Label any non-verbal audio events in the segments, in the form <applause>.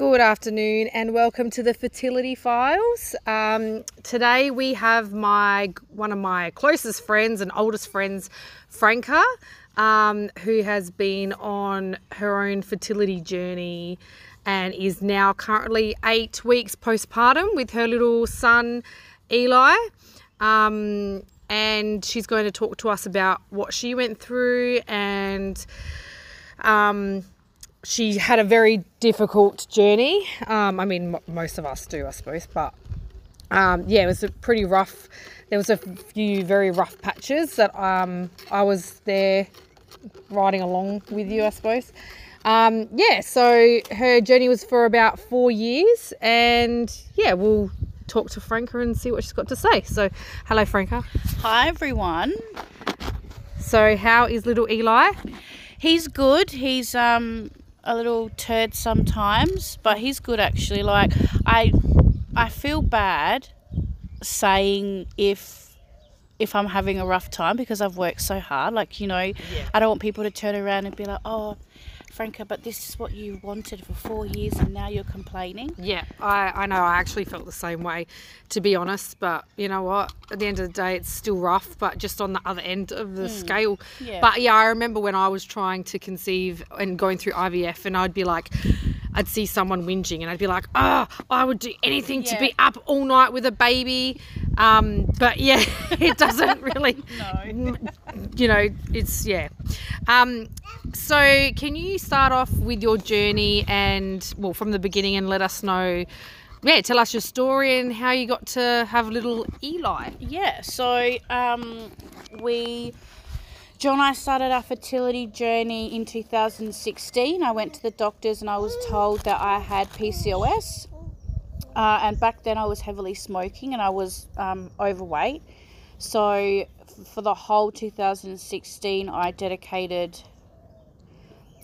Good afternoon and welcome to the Fertility Files. Um, today we have my one of my closest friends and oldest friends, Franca, um, who has been on her own fertility journey and is now currently eight weeks postpartum with her little son Eli. Um, and she's going to talk to us about what she went through and um, she had a very difficult journey. Um, I mean, m- most of us do, I suppose, but um, yeah, it was a pretty rough. There was a few very rough patches that um, I was there riding along with you, I suppose. Um, yeah, so her journey was for about four years, and yeah, we'll talk to Franca and see what she's got to say. So, hello, Franca. Hi everyone. So, how is little Eli? He's good. He's um a little turd sometimes, but he's good actually. Like I I feel bad saying if if I'm having a rough time because I've worked so hard. Like, you know, I don't want people to turn around and be like, "Oh, Franca, but this is what you wanted for 4 years and now you're complaining." Yeah, I, I know. I actually felt the same way, to be honest. But you know what? At the end of the day, it's still rough, but just on the other end of the scale. yeah. But yeah, I remember when I was trying to conceive and going through IVF, and I'd be like, I'd see someone whinging, and I'd be like, oh, I would do anything to be up all night with a baby. Um, but yeah, <laughs> it doesn't <laughs> really No. you know, it's yeah. Um, so can you start off with your journey and well from the beginning and let us know, yeah, tell us your story and how you got to have little Eli. Yeah, so um, we, John and I started our fertility journey in 2016. I went to the doctors and I was told that I had PCOS. Uh, and back then I was heavily smoking and I was um, overweight. So for the whole 2016, I dedicated,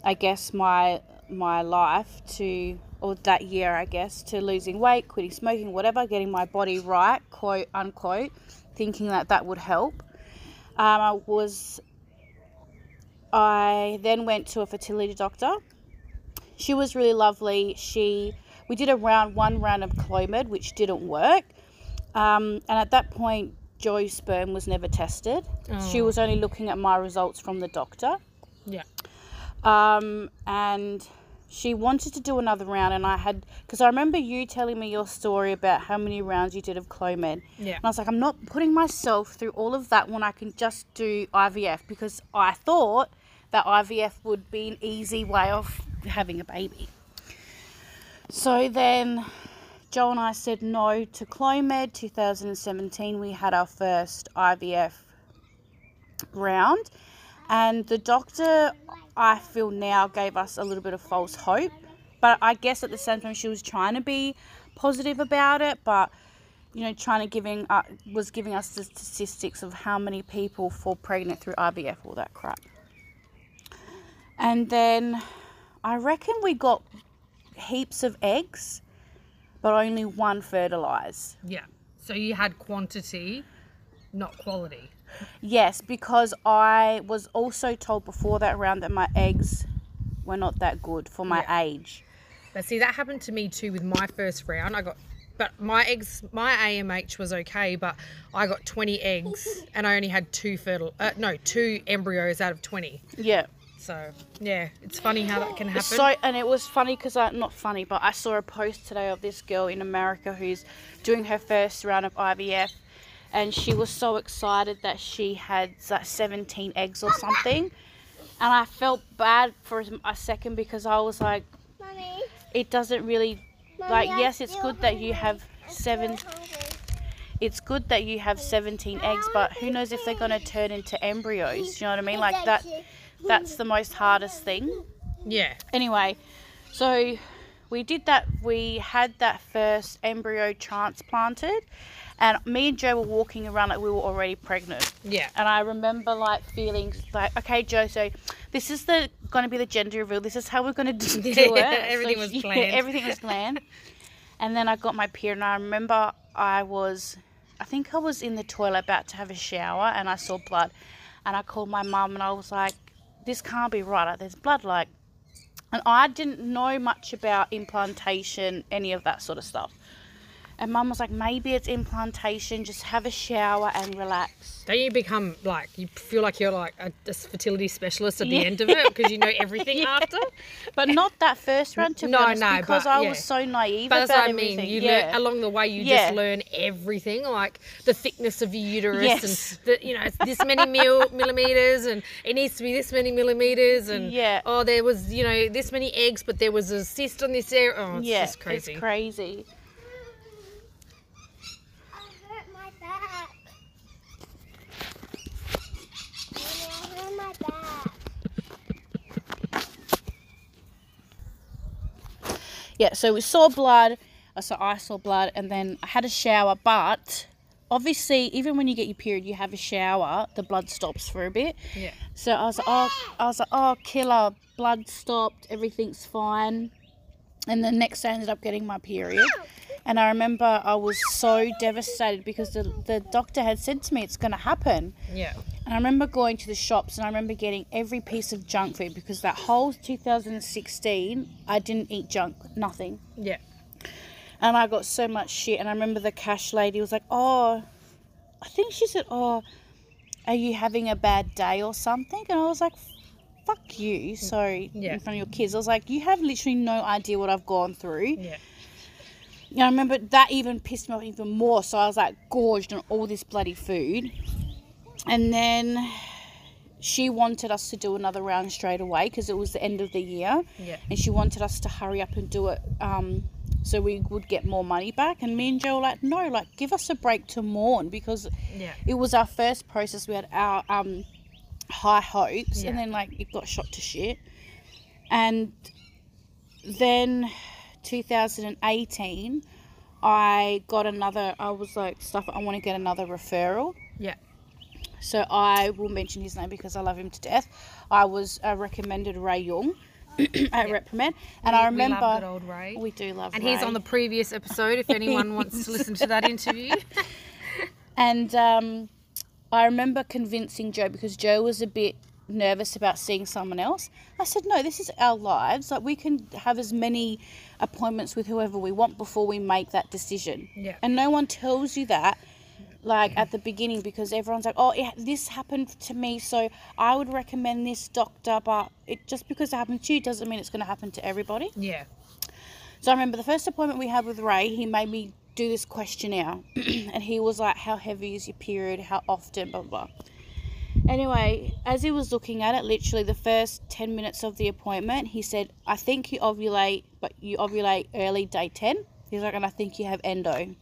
I guess, my my life to, or that year, I guess, to losing weight, quitting smoking, whatever, getting my body right, quote unquote, thinking that that would help. Um, I was, I then went to a fertility doctor. She was really lovely. She, we did a round, one round of Clomid, which didn't work. Um, and at that point, Joe's sperm was never tested. She Oh. was only looking at my results from the doctor. Yeah. Um, and she wanted to do another round, and I had because I remember you telling me your story about how many rounds you did of Clomid. Yeah. And I was like, I'm not putting myself through all of that when I can just do IVF because I thought that IVF would be an easy way of having a baby. So then Joe and I said no to Clomid. 2017, we had our first IVF round, and the doctor, I feel now, gave us a little bit of false hope. But I guess at the same time, she was trying to be positive about it, but you know, trying to giving uh, was giving us the statistics of how many people fall pregnant through IVF, all that crap. And then I reckon we got heaps of eggs, but only one fertilized. Yeah. So you had quantity, not quality. Yes, because I was also told before that round that my eggs were not that good for my Yeah. age. But see, that happened to me too with my first round. I got, but my eggs, my AMH was okay, but I got 20 eggs <laughs> and I only had two fertile, uh, no, two embryos out of 20. Yeah. So yeah, it's funny how that can happen. So and it was funny because I not funny, but I saw a post today of this girl in America who's doing her first round of IVF, and she was so excited that she had like 17 eggs or something, and I felt bad for a second because I was like, Mommy, it doesn't really like yes, it's good that you have seven. It's good that you have 17 eggs, but who knows if they're going to turn into embryos? You know what I mean? Like that. That's the most hardest thing. yeah, Anyway, so we did that. We had that first embryo transplanted, and me and Joe were walking around like we were already pregnant. yeah, And I remember like feeling like, okay, Joe, so this is the going to be the gender reveal. This is how we're going to do <laughs> it. Everything So was <laughs> planned. everything was planned. and then I got my period, and I remember I was, I think I was in the toilet about to have a shower, and I saw blood, and I called my mum, and I was like, this can't be right. Like, there's blood like And I didn't know much about implantation, any of that sort of stuff. And mum was like, maybe it's implantation, just have a shower and relax. Don't you become like you feel like you're like a, a fertility specialist at Yeah. the end of it because you know everything <laughs> Yeah. after? But not that first run, to be No, honest, no, because but, I yeah. was so naive But that's about what I mean. You yeah. learn along the way. You Yeah. just learn everything, like the thickness of your uterus Yes. and the, you know it's this many mil, <laughs> millimeters, and it needs to be this many millimeters, and Yeah. oh, there was you know this many eggs, but there was a cyst on this area. Oh, it's yeah, just crazy. it's crazy. I hurt my back. Mommy, I hurt my back. Yeah, so we saw blood. So I saw blood, and then I had a shower. But obviously, even when you get your period, you have a shower. The blood stops for a bit. Yeah. So I was like, oh, I was like, oh, killer, blood stopped, everything's fine. And the next day I ended up getting my period. And I remember I was so devastated because the, the doctor had said to me it's going to happen. Yeah. And I remember going to the shops and I remember getting every piece of junk food because that whole 2016 I didn't eat junk, nothing. Yeah. And I got so much shit. And I remember the cash lady was like, Oh, I think she said, Oh, are you having a bad day or something? And I was like, Fuck you. Sorry, Yeah. in front of your kids. I was like, You have literally no idea what I've gone through. Yeah. And I remember that even pissed me off even more. So I was like gorged on all this bloody food. And then she wanted us to do another round straight away because it was the end of the year. Yeah. And she wanted us to hurry up and do it um, so we would get more money back. And me and Joe were like, no, like give us a break to mourn because Yeah. it was our first process. We had our um, high hopes, Yeah. and then like it got shot to shit. And then 2018, I got another. I was like, stuff. I want to get another referral. Yeah. So I will mention his name because I love him to death. I was uh, recommended Ray Young <coughs> at Repromed, and I We love remember good old Ray. we do love. and he's on the previous episode if anyone wants to listen to that <laughs> interview. <laughs> And um, I remember convincing Joe because Joe was a bit nervous about seeing someone else. I said, no, this is our lives. Like we can have as many appointments with whoever we want before we make that decision. Yeah. And no one tells you that. Like at the beginning, because everyone's like, "Oh, yeah, this happened to me, so I would recommend this doctor." But it just because it happened to you doesn't mean it's going to happen to everybody. yeah. So I remember the first appointment we had with Ray, he made me do this questionnaire. <clears throat> and he was like, How heavy is your period? How often? Blah, blah, blah. Anyway, as he was looking at it, literally the first 10 minutes of the appointment, he said, I think you ovulate, but you ovulate early day 10. He's like, And I think you have endo.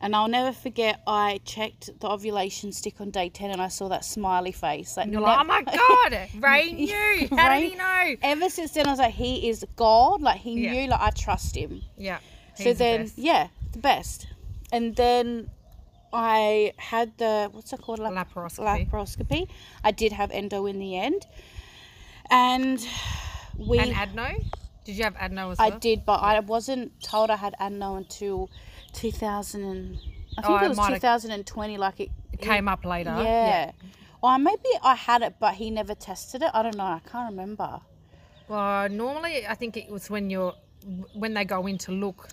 And I'll never forget, I checked the ovulation stick on day 10 and I saw that smiley face. Like, you're <laughs> like, oh my God, Ray <laughs> knew. How Ray- did he know? Ever since then, I was like, he is God. Like, he Yeah. knew, like, I trust him. Yeah. So the then, best. yeah, the best. And then I had the what's it called? Lap- Laparoscopy. Laparoscopy. I did have endo in the end, and we. And Adeno? Did you have Adeno as well? I did, but I wasn't told I had adeno until 2000. And, I think Oh, it was might 2020. Like it, It came up later. Yeah. Or maybe I had it, but he never tested it. I don't know. I can't remember. Well, normally I think it was when you're when they go in to look.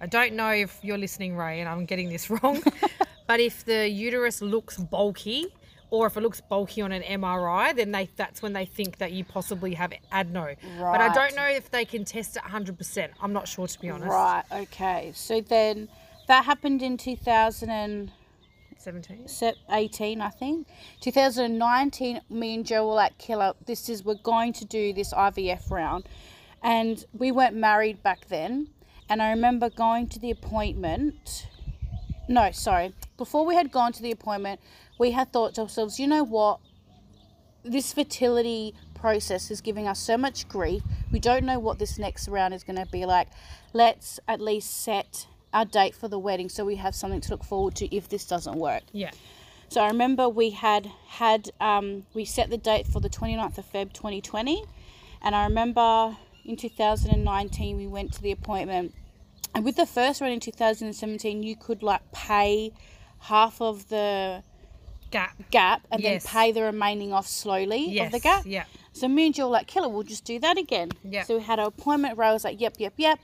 I don't know if you're listening, Ray, and I'm getting this <laughs> wrong, <laughs> but if the uterus looks bulky, or if it looks bulky on an MRI, then they that's when they think that you possibly have adeno. Right. But I don't know if they can test it 100%. I'm not sure to be honest. Right. Okay. So then that happened in 2000. And, 17. Sep- 18 i think. 2019 me and joe were like killer this is we're going to do this ivf round. And we weren't married back then. And i remember going to the appointment no sorry. Before we had gone to the appointment we had thought to ourselves you know what? This fertility process is giving us so much grief. We don't know what this next round is going to be like. Let's at least set our date for the wedding so we have something to look forward to if this doesn't work Yeah. so I remember we had had um, we set the date for the 29th of Feb 2020, and I remember in 2019 we went to the appointment, and with the first one in 2017 you could like pay half of the Gap. gap and Yes. then pay the remaining off slowly Yes. of the gap. Yeah. So me and Jill were like, Killer, we'll just do that again. Yeah. So we had our appointment. Ray was like, Yep, yep, yep.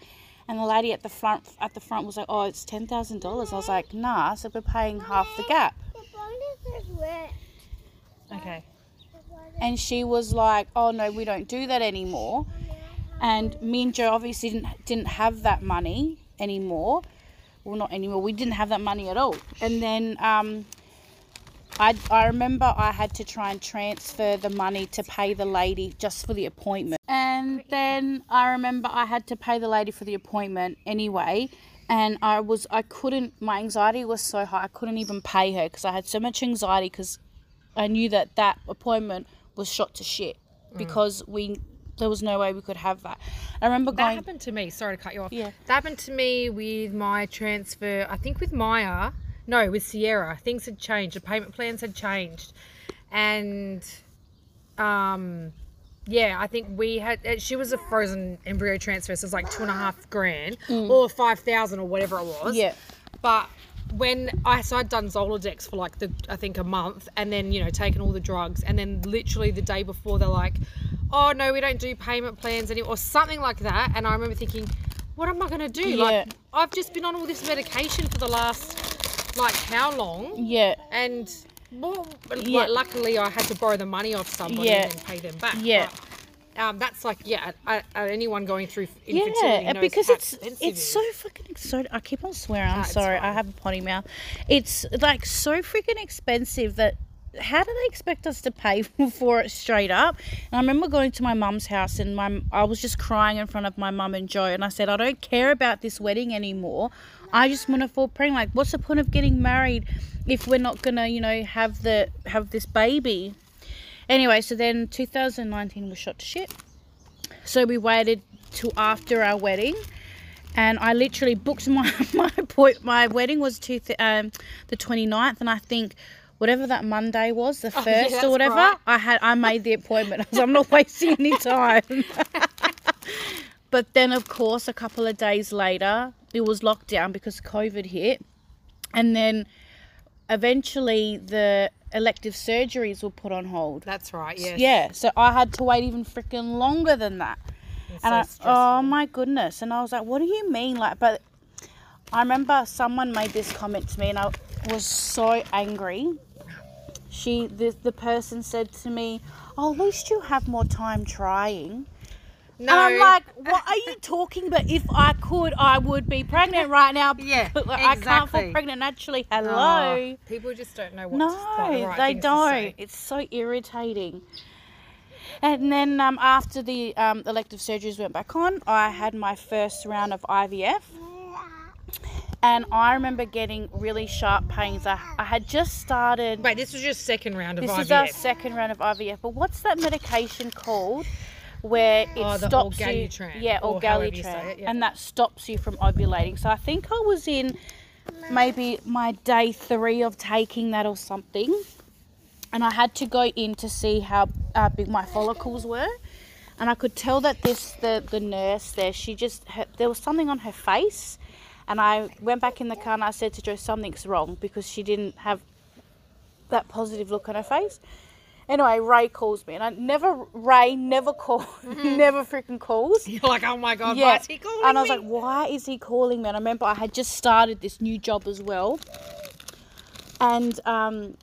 And the lady at the front at the front was like, Oh, it's ten thousand dollars. I was like, Nah. So we're paying half the gap. The bonus is wet. Okay. And she was like, Oh no, we don't do that anymore. And me and Joe obviously didn't didn't have that money anymore. Well, not anymore. We didn't have that money at all. And then um, I I remember I had to try and transfer the money to pay the lady just for the appointment. And then I remember I had to pay the lady for the appointment anyway. And I was I couldn't. My anxiety was so high. I couldn't even pay her because I had so much anxiety because I knew that that appointment was shot to shit mm. because we there was no way we could have that. I remember That going. happened to me. Sorry to cut you off. Yeah. That happened to me with my transfer. I think with Maya. No, with Sierra. Things had changed. The payment plans had changed, and um, yeah, I think we had. uh, She was a frozen embryo transfer, so it was like two and a half grand or five thousand or whatever it was. Mm. Yeah. But when I so I'd done Zoladex for like the I think a month, and then you know taken all the drugs, and then literally the day before they're like, "Oh no, we don't do payment plans anymore," or something like that. And I remember thinking, "What am I going to do? Yeah. Like I've just been on all this medication for the last like how long?" Yeah. And well, Yeah. like, luckily I had to borrow the money off somebody Yeah. and then pay them back. Yeah. But, um, that's like yeah, uh, anyone going through Yeah, because it's expensive it's so freaking so. I keep on swearing. I'm Ah, it's sorry. I have a potty mouth. It's like so freaking expensive that. How do they expect us to pay <laughs> for it straight up? And I remember going to my mum's house and my I was just crying in front of my mum and Joe and I said I don't care about this wedding anymore. I just want to fall pregnant. Like, what's the point of getting married if we're not gonna, you know, have the have this baby? Anyway, so then 2019 was shot to shit. So we waited till after our wedding, and I literally booked <laughs> my my point. My wedding was two th- um, the 29th, and I think whatever that Monday was, the first <laughs> Oh, yeah, or whatever, right. I had I made the appointment. I was, I'm not wasting any <laughs> time. but then, of course, a couple of days later, it was lockdown because COVID hit, and then eventually the elective surgeries were put on hold. That's right. Yes. Yeah, so I had to wait even freaking longer than that. It's And so I, oh my goodness. And I was like, what do you mean? Like, but I remember someone made this comment to me and I was so angry. She, the, the person said to me, oh, at least you have more time trying. No. And I'm like, what are you talking about? If I could, I would be pregnant right now. <laughs> Yeah, But <laughs> like, I can't fall pregnant naturally. Hello. Oh, people just don't know what No, the right they don't. It's so irritating. And then um, after the um, elective surgeries went back on, I had my first round of IVF. And I remember getting really sharp pains. I, I had just started. Wait, this was your second round of This IVF. This is our second round of IVF. But what's that medication called? Where it Oh, stops you, yeah, or or however you say Orgalutran, it, yeah. and that stops you from ovulating. So I think I was in maybe my day three of taking that or something, and I had to go in to see how uh, big my follicles were, and I could tell that this the the nurse there she just her, there was something on her face, and I went back in the car and I said to Joe something's wrong because she didn't have that positive look on her face. Anyway, Ray calls me, and I never Ray never call, <laughs> never freaking calls. <laughs> You're like, oh my god, why is he calling me? and I was me? like, why is he calling me? And I remember I had just started this new job as well, and um,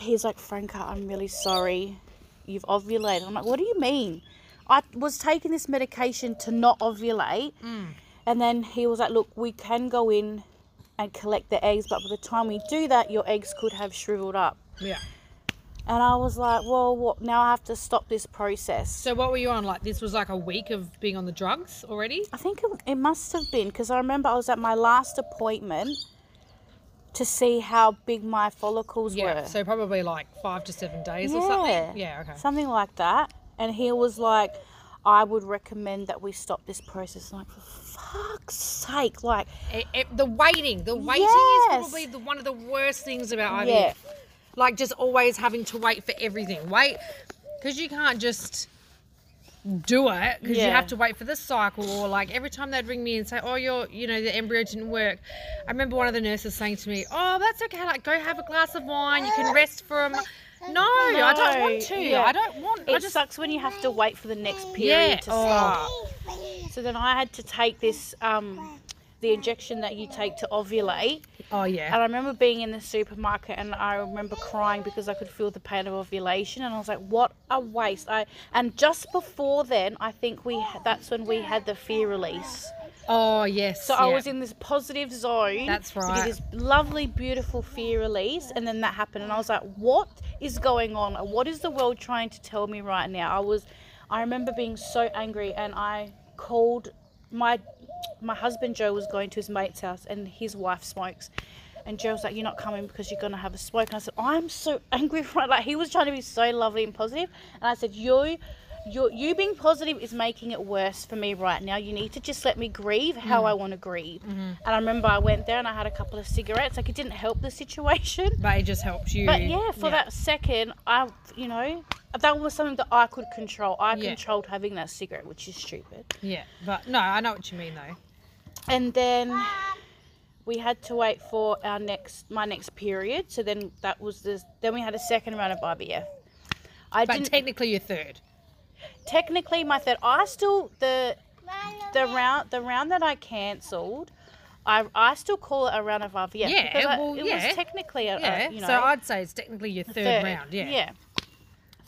he's like, Franca, I'm really sorry, you've ovulated. I'm like, what do you mean? I was taking this medication to not ovulate, Mm. and then he was like, look, we can go in and collect the eggs, but by the time we do that, your eggs could have shriveled up. yeah. And I was like, well, what? Now I have to stop this process. So what were you on? Like this was like a week of being on the drugs already? I think it, it must have been because I remember I was at my last appointment to see how big my follicles Yeah. were. So probably like five to seven days or something. Yeah. Okay. Something like that. And he was like, I would recommend that we stop this process. I'm like, for fuck's sake. Like, It, it, the waiting, the waiting Yes. is probably the, one of the worst things about IVF. Yeah. Like just always having to wait for everything. Wait, because you can't just do it because you have to wait for this cycle or like every time they'd ring me and say oh your you know the embryo didn't work i remember one of the nurses saying to me oh that's okay like go have a glass of wine you can rest for a, mo-" No, I don't want to. yeah. I don't want. I It just sucks when you have to wait for the next period Yeah, to oh. start. So then I had to take this, um, the injection that you take to ovulate. oh yeah. And. I remember being in the supermarket and I remember crying because I could feel the pain of ovulation and I was like, what a waste. I and just before then, I think we that's when we had the fear release. Oh yes. So I was in this positive zone. That's right. this lovely, beautiful fear release, and then that happened, and I was like, "What is going on? What is the world trying to tell me right now?" I was, I remember being so angry, and I called my my husband Joe was going to his mate's house, and his wife smokes. And Joe was like, "You're not coming because you're gonna have a smoke." And I said, "I'm so angry <laughs> right." Like he was trying to be so lovely and positive, and I said, "You, you, you being positive is making it worse for me right now. You need to just let me grieve how mm. I want to grieve." Mm-hmm. And I remember I went there and I had a couple of cigarettes. Like it didn't help the situation, But it just helps you. but yeah, for that second, I, you know, that was something that I could control. I Yeah. controlled having that cigarette, which is stupid. Yeah, but no, I know what you mean though. and then we had to wait for our next my next period so then that was the then we had a second round of IVF I But technically, you're third. Technically my third I still the the round the round that I cancelled I, I still call it a round of IVF Yeah, because I- well, it yeah. was technically a, a, Yeah. you know so I'd say it's technically your third, round. Yeah. yeah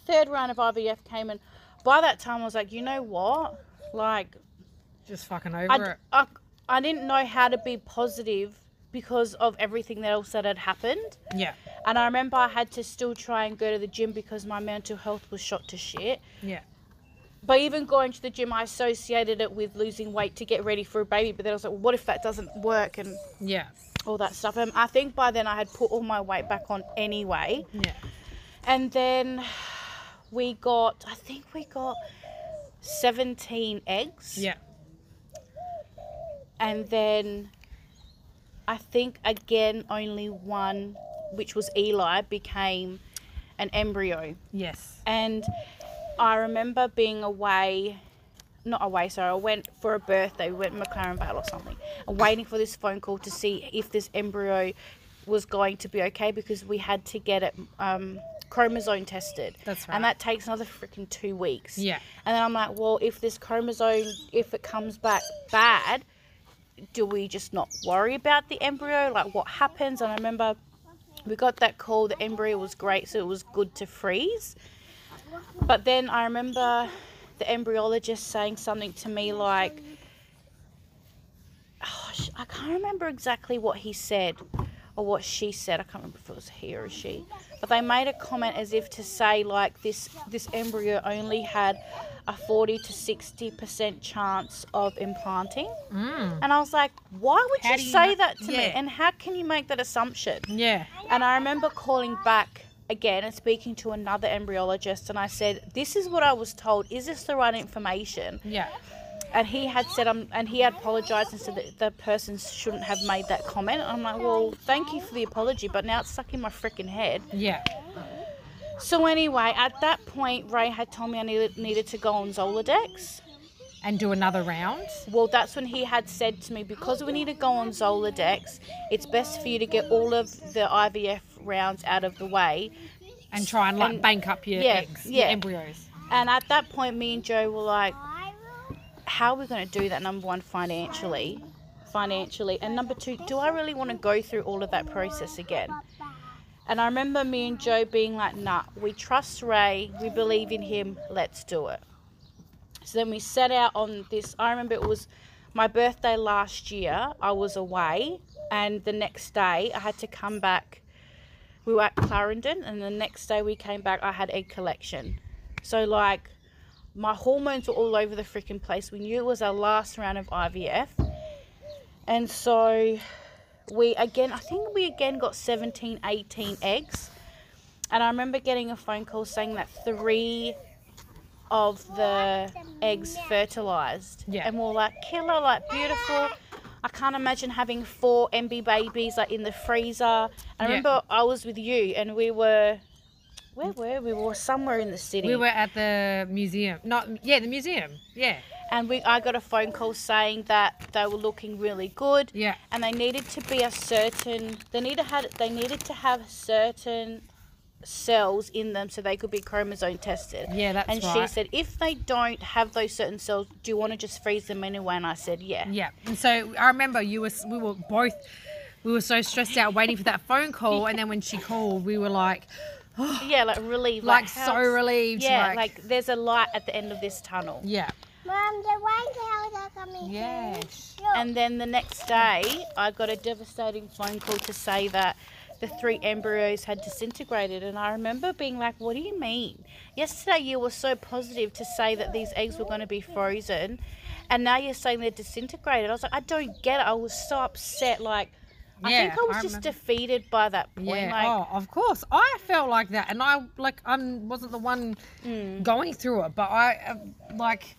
third round of IVF came and by that time I was like you know what like Just fucking over I, it. I, I didn't know how to be positive because of everything else that had happened. Yeah. And I remember I had to still try and go to the gym because my mental health was shot to shit. Yeah. But even going to the gym, I associated it with losing weight to get ready for a baby. But then I was like, well, what if that doesn't work and Yeah. all that stuff? And I think by then I had put all my weight back on anyway. Yeah. And then we got, I think we got 17 eggs. Yeah. and then I think again only one, which was Eli, became an embryo. Yes. And I remember being away, not away, sorry, I went for a birthday, we went to McLaren Vale or something, and waiting for this phone call to see if this embryo was going to be okay because we had to get it um, chromosome tested. That's right. And that takes another freaking two weeks. Yeah. And then I'm like, well, if this chromosome, if it comes back bad, do we just not worry about the embryo? Like, what happens? And I remember we got that call, the embryo was great, so it was good to freeze. But then I remember the embryologist saying something to me like, oh, I can't remember exactly what he said or what she said. I can't remember if it was he or she. But they made a comment as if to say like this this embryo only had a 40 to 60% chance of implanting. Mm. And I was like, why would you you say know- that to me? And how can you make that assumption? Yeah. And I remember calling back again and speaking to another embryologist and I said, This is what I was told. Is this the right information? Yeah. And he had said um and he had apologized and said that the person shouldn't have made that comment. I'm like, Well, thank you for the apology, but now it's stuck in my freaking head. Yeah. So anyway, at that point Ray had told me I needed needed to go on Zoladex. And do another round. Well, that's when he had said to me, because we need to go on Zoladex, it's best for you to get all of the IVF rounds out of the way. And try and like And- bank up your yeah, eggs, yeah. your embryos. And at that point, me and Joe were like, how are we going to do that? Number one, financially. Financially. And number two, do I really want to go through all of that process again? And I remember me and Joe being like, nah, we trust Ray, we believe in him, let's do it. So then we set out on this. I remember it was my birthday last year, I was away, and the next day I had to come back. We were at Clarendon, and the next day we came back, I had egg collection. So, like, my hormones were all over the freaking place. We knew it was our last round of IVF. And so we again, I think we again got 17, 18 eggs. And I remember getting a phone call saying that three of the eggs fertilized. Yeah. And we we're like, killer, like beautiful. I can't imagine having four MB babies like in the freezer. I Yeah. remember I was with you and we were, where were we? We were somewhere in the city. We were at the museum. Not yeah, the museum. Yeah. and we I got a phone call saying that they were looking really good. Yeah. And they needed to be a certain they needed had they needed to have certain cells in them so they could be chromosome tested. Yeah, that's right. and she said, if they don't have those certain cells, do you want to just freeze them anyway? And I said, yeah. Yeah. And so I remember you were we were both we were so stressed out waiting for that phone call and then when she called we were like Oh, Yeah, like relieved. like, how so it's- relieved Yeah, like, like, there's a light at the end of this tunnel. yeah. Mom, the white cows are coming. Yes. Look. And then the next day, I got a devastating phone call to say that the three embryos had disintegrated. And I remember being like, What do you mean? Yesterday, you were so positive to say that these eggs were going to be frozen. And now you're saying they're disintegrated. I was like, I don't get it. I was so upset. Like, I think I was I just defeated by that point. Yeah. Like, oh, of course. I felt like that, and I like I wasn't the one Mm. going through it, but I uh, like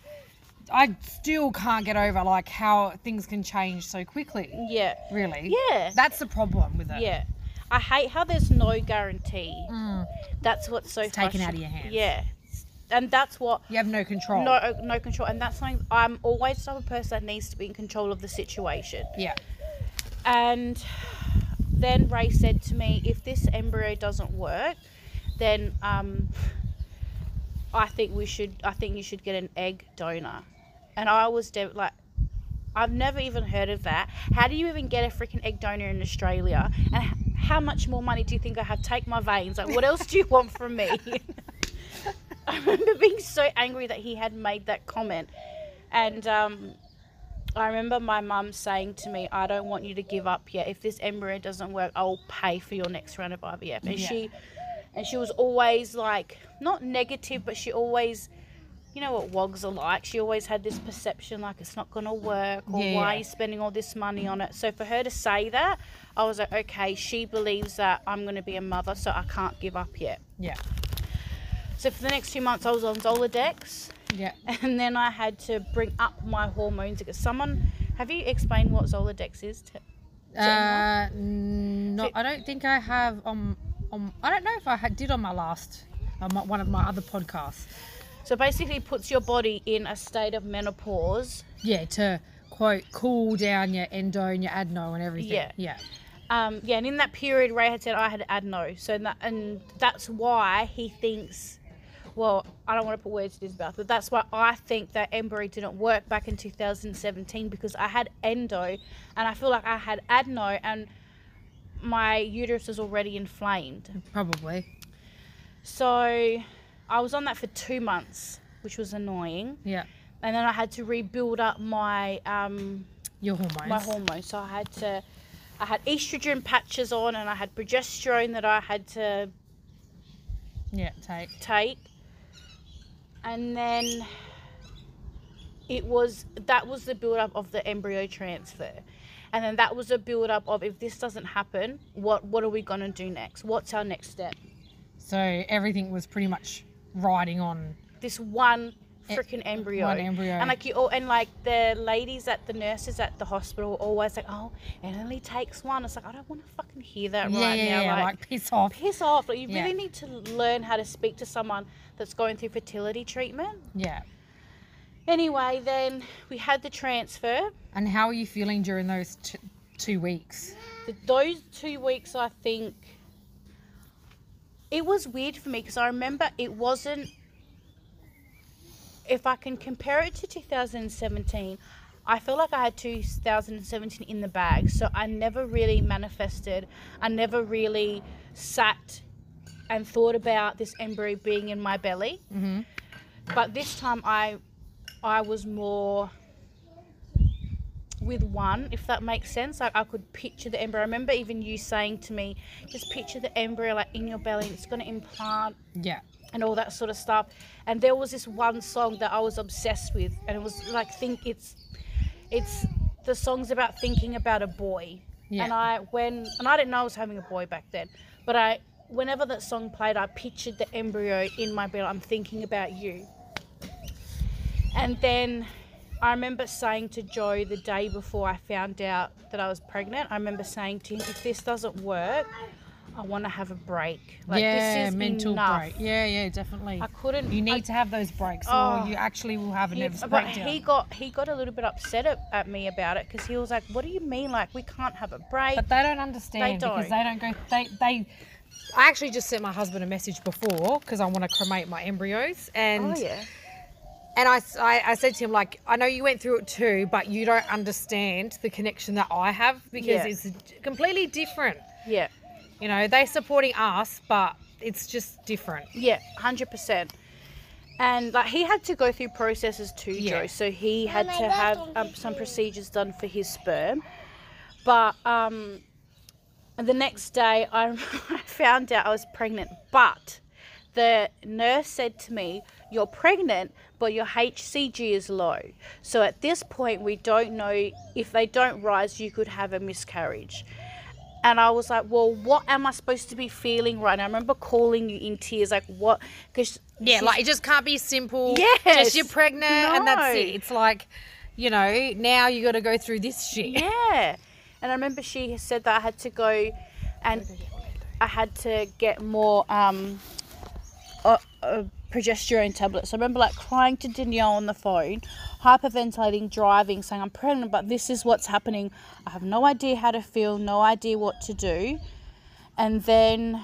I still can't get over like how things can change so quickly. yeah. Really. Yeah. That's the problem with it. Yeah. I hate how there's no guarantee. Mm. That's what's so It's taken out of your hands. Yeah. And that's what You have no control. no uh, no control and that's something I'm always the type of person that needs to be in control of the situation. Yeah. And then Ray said to me, if this embryo doesn't work, then um, I think we should. I think you should get an egg donor. And I was de- like, I've never even heard of that. How do you even get a freaking egg donor in Australia? And how much more money do you think I have? Take my veins. Like, what else do you want from me? <laughs> I remember being so angry that he had made that comment, and um, I remember my mum saying to me, "I don't want you to give up yet. If this embryo doesn't work, I'll pay for your next round of IVF." And Yeah. she, and she was always like, not negative, but she always, you know what wogs are like. She always had this perception like it's not gonna work, or Yeah, why are you spending all this money on it? So for her to say that, I was like, okay, she believes that I'm gonna be a mother, so I can't give up yet. Yeah. So for the next two months, I was on Zoladex Yeah. <laughs> and then I had to bring up my hormones because someone have you explained what Zoladex is? To, to? Uh, no, I don't think I have. Um, um, I don't know if I had, did on my last, on my, one of my other podcasts. So basically, puts your body in a state of menopause. Yeah, to quote cool down your endo and your adeno and everything. Yeah. Yeah. Um, yeah, and in that period, Ray had said I had adeno, so that, and that's why he thinks. Well, I don't want to put words to his mouth, but that's why I think that embryo didn't work back in 2017 because I had endo, and I feel like I had adeno, and my uterus was already inflamed. Probably. So I was on that for two months, which was annoying. Yeah. And then I had to rebuild up my um, Your hormones. my hormones. So I had to, I had estrogen patches on, and I had progesterone that I had to Yeah. Take. take. And then it was that was the build up of the embryo transfer. And then that was a build up of if this doesn't happen, what what are we gonna do next? What's our next step? So everything was pretty much riding on. this one freaking embryo. one embryo. And like you all, and like the ladies at the nurses at the hospital always like, "Oh, it only takes one." It's like I don't want to fucking hear that yeah, right yeah, now. yeah. like, Like, piss off. piss off. Like you Yeah. really need to learn how to speak to someone that's going through fertility treatment. Yeah. Anyway, then we had the transfer. And how are you feeling during those t- two weeks? The, those two weeks, I think, it was weird for me because I remember it wasn't. If I can compare it to 2017, I feel like I had 2017 in the bag. So I never really manifested. I never really sat and thought about this embryo being in my belly. Mm-hmm. But this time I, I was more with one, if that makes sense. Like I could picture the embryo. I remember even you saying to me, just picture the embryo like in your belly. It's going to implant Yeah. and all that sort of stuff. And there was this one song that I was obsessed with, and it was like think it's, it's the song's about thinking about a boy. Yeah. And I when and I didn't know I was having a boy back then, but I whenever that song played, I pictured the embryo in my belly. I'm thinking about you. And then I remember saying to Joe the day before I found out that I was pregnant, I remember saying to him, if this doesn't work, I want to have a break. Like yeah, this is mental enough. break. Yeah, yeah, definitely. I couldn't. You need I- to have those breaks, Oh. or you actually will have a he, nervous but breakdown. he got he got a little bit upset at, at me about it because he was like, "What do you mean? Like we can't have a break?" But they don't understand They because don't. they don't go. They they I actually just sent my husband a message before because I want to cremate my embryos, and oh yeah. And I, I said to him like, I know you went through it too, but you don't understand the connection that I have because Yeah. it's completely different. Yeah. You know, they're supporting us, but it's just different. Yeah, hundred percent. And like he had to go through processes too, Yeah. Joe. So he had my to have um, some procedures done for his sperm. But um, and the next day <laughs> I found out I was pregnant. But the nurse said to me, "You're pregnant, but your HCG is low. So at this point, we don't know if they don't rise, you could have a miscarriage." And I was like, well, what am I supposed to be feeling right now? I remember calling you in tears, like, what? Because Yeah, like it just can't be simple. Yes. Just you're pregnant and that's it. It's like, you know, now you got to go through this shit. Yeah. And I remember she said that I had to go and I had to get more um, uh, uh, progesterone tablets. I remember like crying to Danielle on the phone, hyperventilating, driving, saying, I'm pregnant, but this is what's happening. I have no idea how to feel, no idea what to do. And then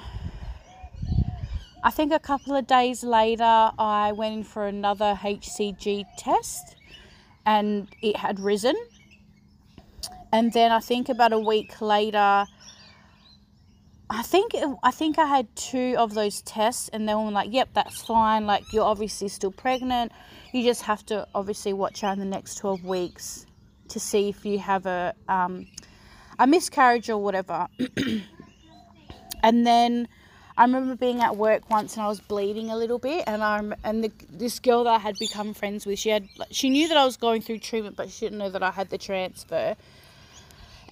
I think a couple of days later, I went in for another HCG test and it had risen. And then I think about a week later, I think I think I had two of those tests, and they were like, "Yep, that's fine. Like you're obviously still pregnant. You just have to obviously watch out in the next twelve weeks to see if you have a um, a miscarriage or whatever." <clears throat> and then I remember being at work once, and I was bleeding a little bit, and I rem- and the, this girl that I had become friends with, she had she knew that I was going through treatment, but she didn't know that I had the transfer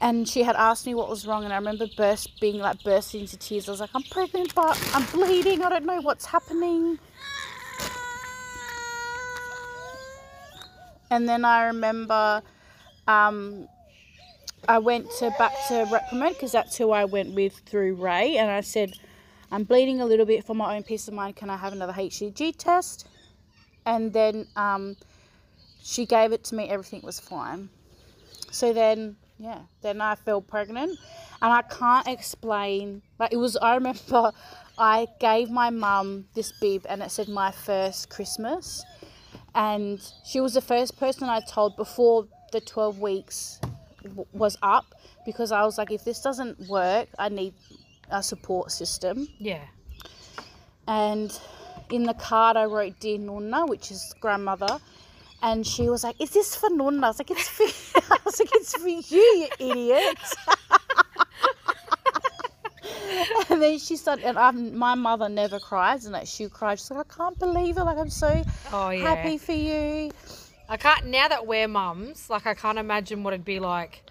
and she had asked me what was wrong and i remember burst being like bursting into tears. I was like i'm pregnant but i'm bleeding. I don't know what's happening. And then i remember um, i went to back to repromed because that's who i went with through ray and i said i'm bleeding a little bit for my own peace of mind. Can i have another hcg test? And then um, she gave it to me. Everything was fine. So then yeah then i fell pregnant and i can't explain like it was i remember i gave my mum this bib and it said my first christmas and she was the first person i told before the 12 weeks w- was up because i was like if this doesn't work i need a support system Yeah. and in the card I wrote Dear Nonna, which is grandmother. And she was like, Is this for Nonna? I was like, It's for <laughs> I was like, It's for you, you idiot. <laughs> and then she started and I'm, my mother never cries and like she cried. She's like, I can't believe it. Like I'm so Oh, yeah. happy for you. I can't, now that we're mums, like, I can't imagine what it'd be like.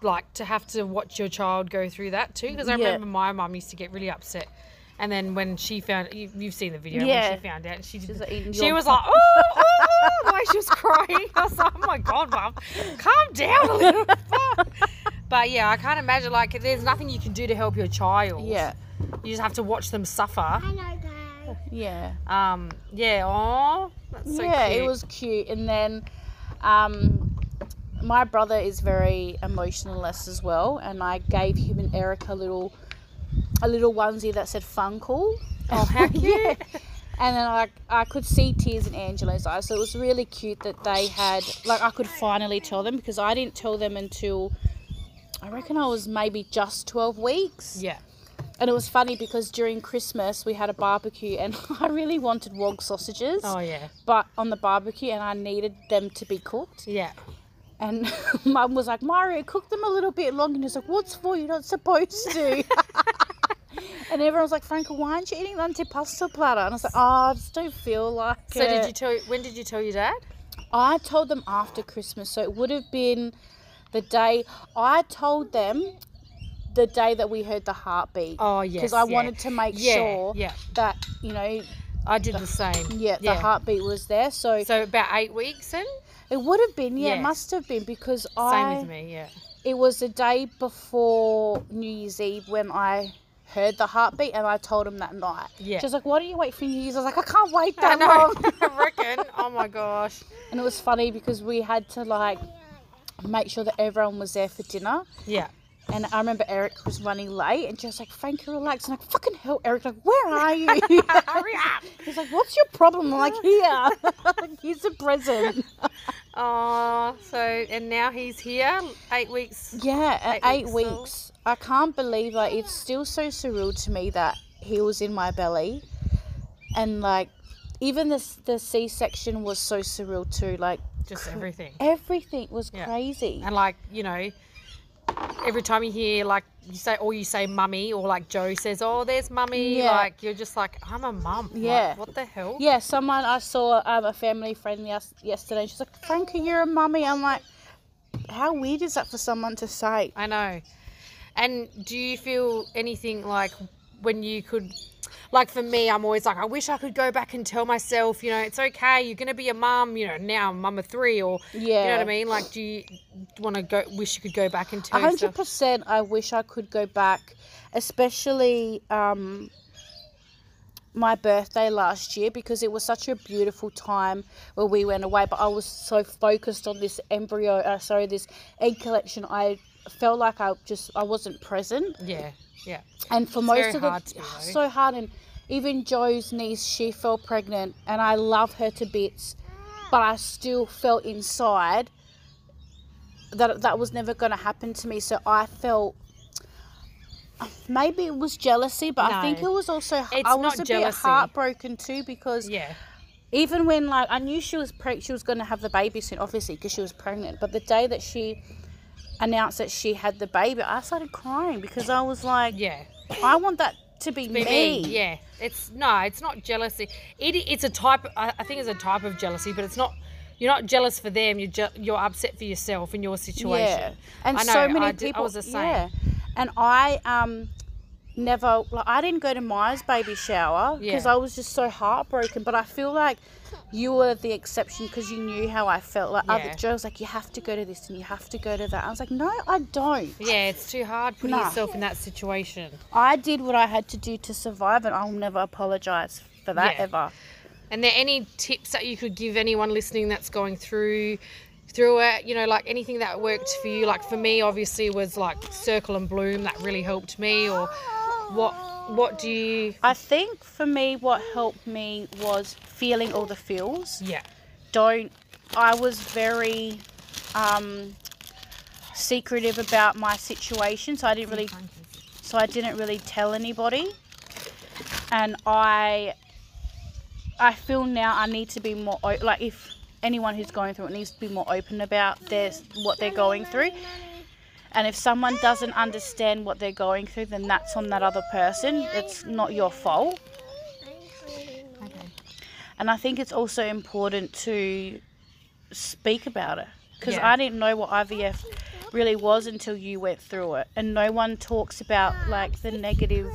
Like to have to watch your child go through that too, because I Yeah. remember my mum used to get really upset, and then when she found, you, you've seen the video Yeah. when she found out, she did, She's like she your- was like, <laughs> oh, oh, oh, the way she was crying. <laughs> I was like, oh my god, mum, calm down <laughs> a little. but yeah, I can't imagine like there's nothing you can do to help your child. Yeah. you just have to watch them suffer. Hello, guys. Yeah. Um, yeah, oh, that's so yeah, cute. it was cute. And then um, my brother is very emotionless as well, and I gave him and Eric a little a little onesie that said "Funkle." Oh, how <laughs> cute! yeah. And then I, I could see tears in Angela's eyes, so it was really cute that they had like I could finally tell them because I didn't tell them until I reckon I was maybe just twelve weeks. Yeah. And it was funny because during Christmas we had a barbecue and <laughs> I really wanted wog sausages Oh yeah. but on the barbecue and I needed them to be cooked. Yeah. And <laughs> mum was like, Mario, cook them a little bit longer. And he's like, what's for? You're not supposed to. And everyone was like, Franco, why aren't you eating the antipasta platter? And I was like, oh, I just don't feel like So it. did you tell? When did you tell your dad? I told them after Christmas. So it would have been the day I told them the day that we heard the heartbeat. Oh yes. Because I yeah. wanted to make Yeah, sure Yeah. that, you know, I did the same. yeah, the heartbeat was there. So So about eight weeks in. it would have been, yeah, it must have been because I Same with me. Yeah. It was the day before New Year's Eve when I heard the heartbeat and I told him that night. Yeah. She was like, why don't you wait for New Year's? I was like, I can't wait I that know. long. <laughs> I reckon. Oh my gosh. and it was funny because we had to like make sure that everyone was there for dinner. Yeah. And I remember Eric was running late, and just like Frankie, relax. And I'm like fucking hell, Eric, like where are you? <laughs> Hurry up! <laughs> He's like, what's your problem? I'm like here. like, here's a present. Oh, so and now he's here, eight weeks. Yeah, Eight eight, weeks weeks. I can't believe like it's still so surreal to me that he was in my belly, and like even this the C section was so surreal too. Like Just everything. everything was Yeah. crazy. And like, you know, every time you hear like you say or you say mummy or like Joe says, Oh, there's mummy, Yeah. like you're just like, I'm a mum. Like, Yeah. what the hell? Yeah, someone I saw um, a family friend yes, yesterday. She's like, "Frankie, you're a mummy." I'm like, how weird is that for someone to say? I know. And do you feel anything like when you could like for me, I'm always like, I wish I could go back and tell myself, you know, it's okay, you're gonna be a mum, you know, now I'm mum of three or yeah, you know what I mean? Like do you want to go wish you could go back and A tell hundred yourself? percent. I wish I could go back, especially um, my birthday last year because it was such a beautiful time where we went away. But I was so focused on this embryo, uh, sorry, this egg collection. I felt like I just I wasn't present. Yeah, yeah. And for It's most of the hard to be, so hard and even Joe's niece, she fell pregnant and I love her to bits, but I still felt inside that that was never going to happen to me. So I felt maybe it was jealousy, but I think it was also I was a jealousy. bit heartbroken too because Yeah. even when like I knew she was preg- she was going to have the baby soon, obviously because she was pregnant. But the day that she announced that she had the baby, I started crying because I was like, Yeah. I want that to be, Be me. Yeah. It's no, it's not jealousy. It, it's a type I, think it's a type of jealousy, but it's not you're not jealous for them, you're je- you're upset for yourself in your situation. Yeah, and I know, so many I did- I people. was the same. Yeah, and I um never like I didn't go to Maya's baby shower because Yeah. I was just so heartbroken. But I feel like you were the exception because you knew how I felt. Like other Yeah. Joe was like, you have to go to this and you have to go to that. I was like, no, I don't. Yeah, it's too hard putting Nah. yourself in that situation. I did what I had to do to survive, and I'll never apologize for that Yeah. ever. And there any tips that you could give anyone listening that's going through through it, you know, like anything that worked for you? Like for me obviously was like Circle and Bloom that really helped me or what what do you I think for me, what helped me was feeling all the feels. Yeah. don't I was very um secretive about my situation so I didn't really so I didn't really tell anybody and I I feel now I need to be more like if anyone who's going through it needs to be more open about their what they're going through and if someone doesn't understand what they're going through then that's on that other person it's not your fault Okay. and I think it's also important to speak about it because Yeah. I didn't know what IVF really was until you went through it, and no one talks about like the negative,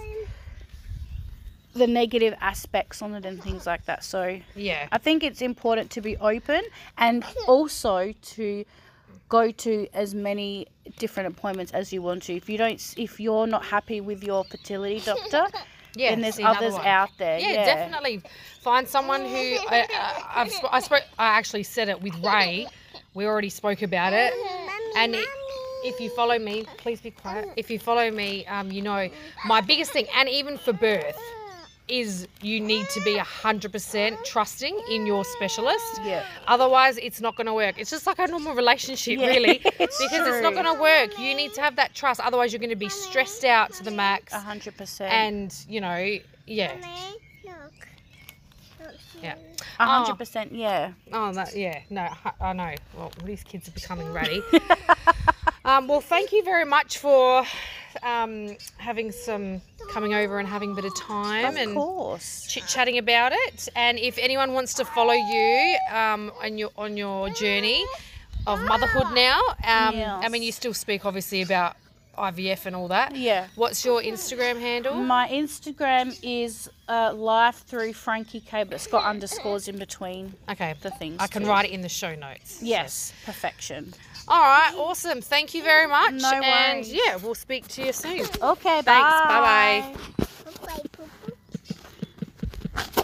the negative aspects on it and things like that. So Yeah. I think it's important to be open and also to go to as many different appointments as you want to. If you don't, if you're not happy with your fertility doctor, <laughs> Yeah, then there's see others one. out there. Yeah, Yeah, definitely. Find someone who I, I, I've sp- I spoke. I actually said it with Ray. We already spoke about it. And it, if you follow me, please be quiet. If you follow me, um, you know my biggest thing, and even for birth, is you need to be hundred percent trusting in your specialist. Yeah. Otherwise, it's not going to work. It's just like a normal relationship, Yeah, really, <laughs> because it's it's not going to work. You need to have that trust. Otherwise, you're going to be stressed out to the max. a hundred percent. And you know, yeah. Look. Look, Yeah. A Oh. hundred percent, yeah. Oh, that, yeah. No, I- I know. Well, these kids are becoming ratty. <laughs> um, well, thank you very much for um, having some coming over and having a bit of time Of and course. chit chatting about it. And if anyone wants to follow you um, on your on your journey of motherhood now, um, I mean, you still speak obviously about IVF and all that. Yeah. What's your Instagram handle? My Instagram is uh, life through Frankie K, but it's got underscores in between okay, the things. I can too. write it in the show notes. Yes, perfection. All right, awesome. Thank you very much. No and yeah, we'll speak to you soon. Okay, Thanks. Bye bye. bye, -bye.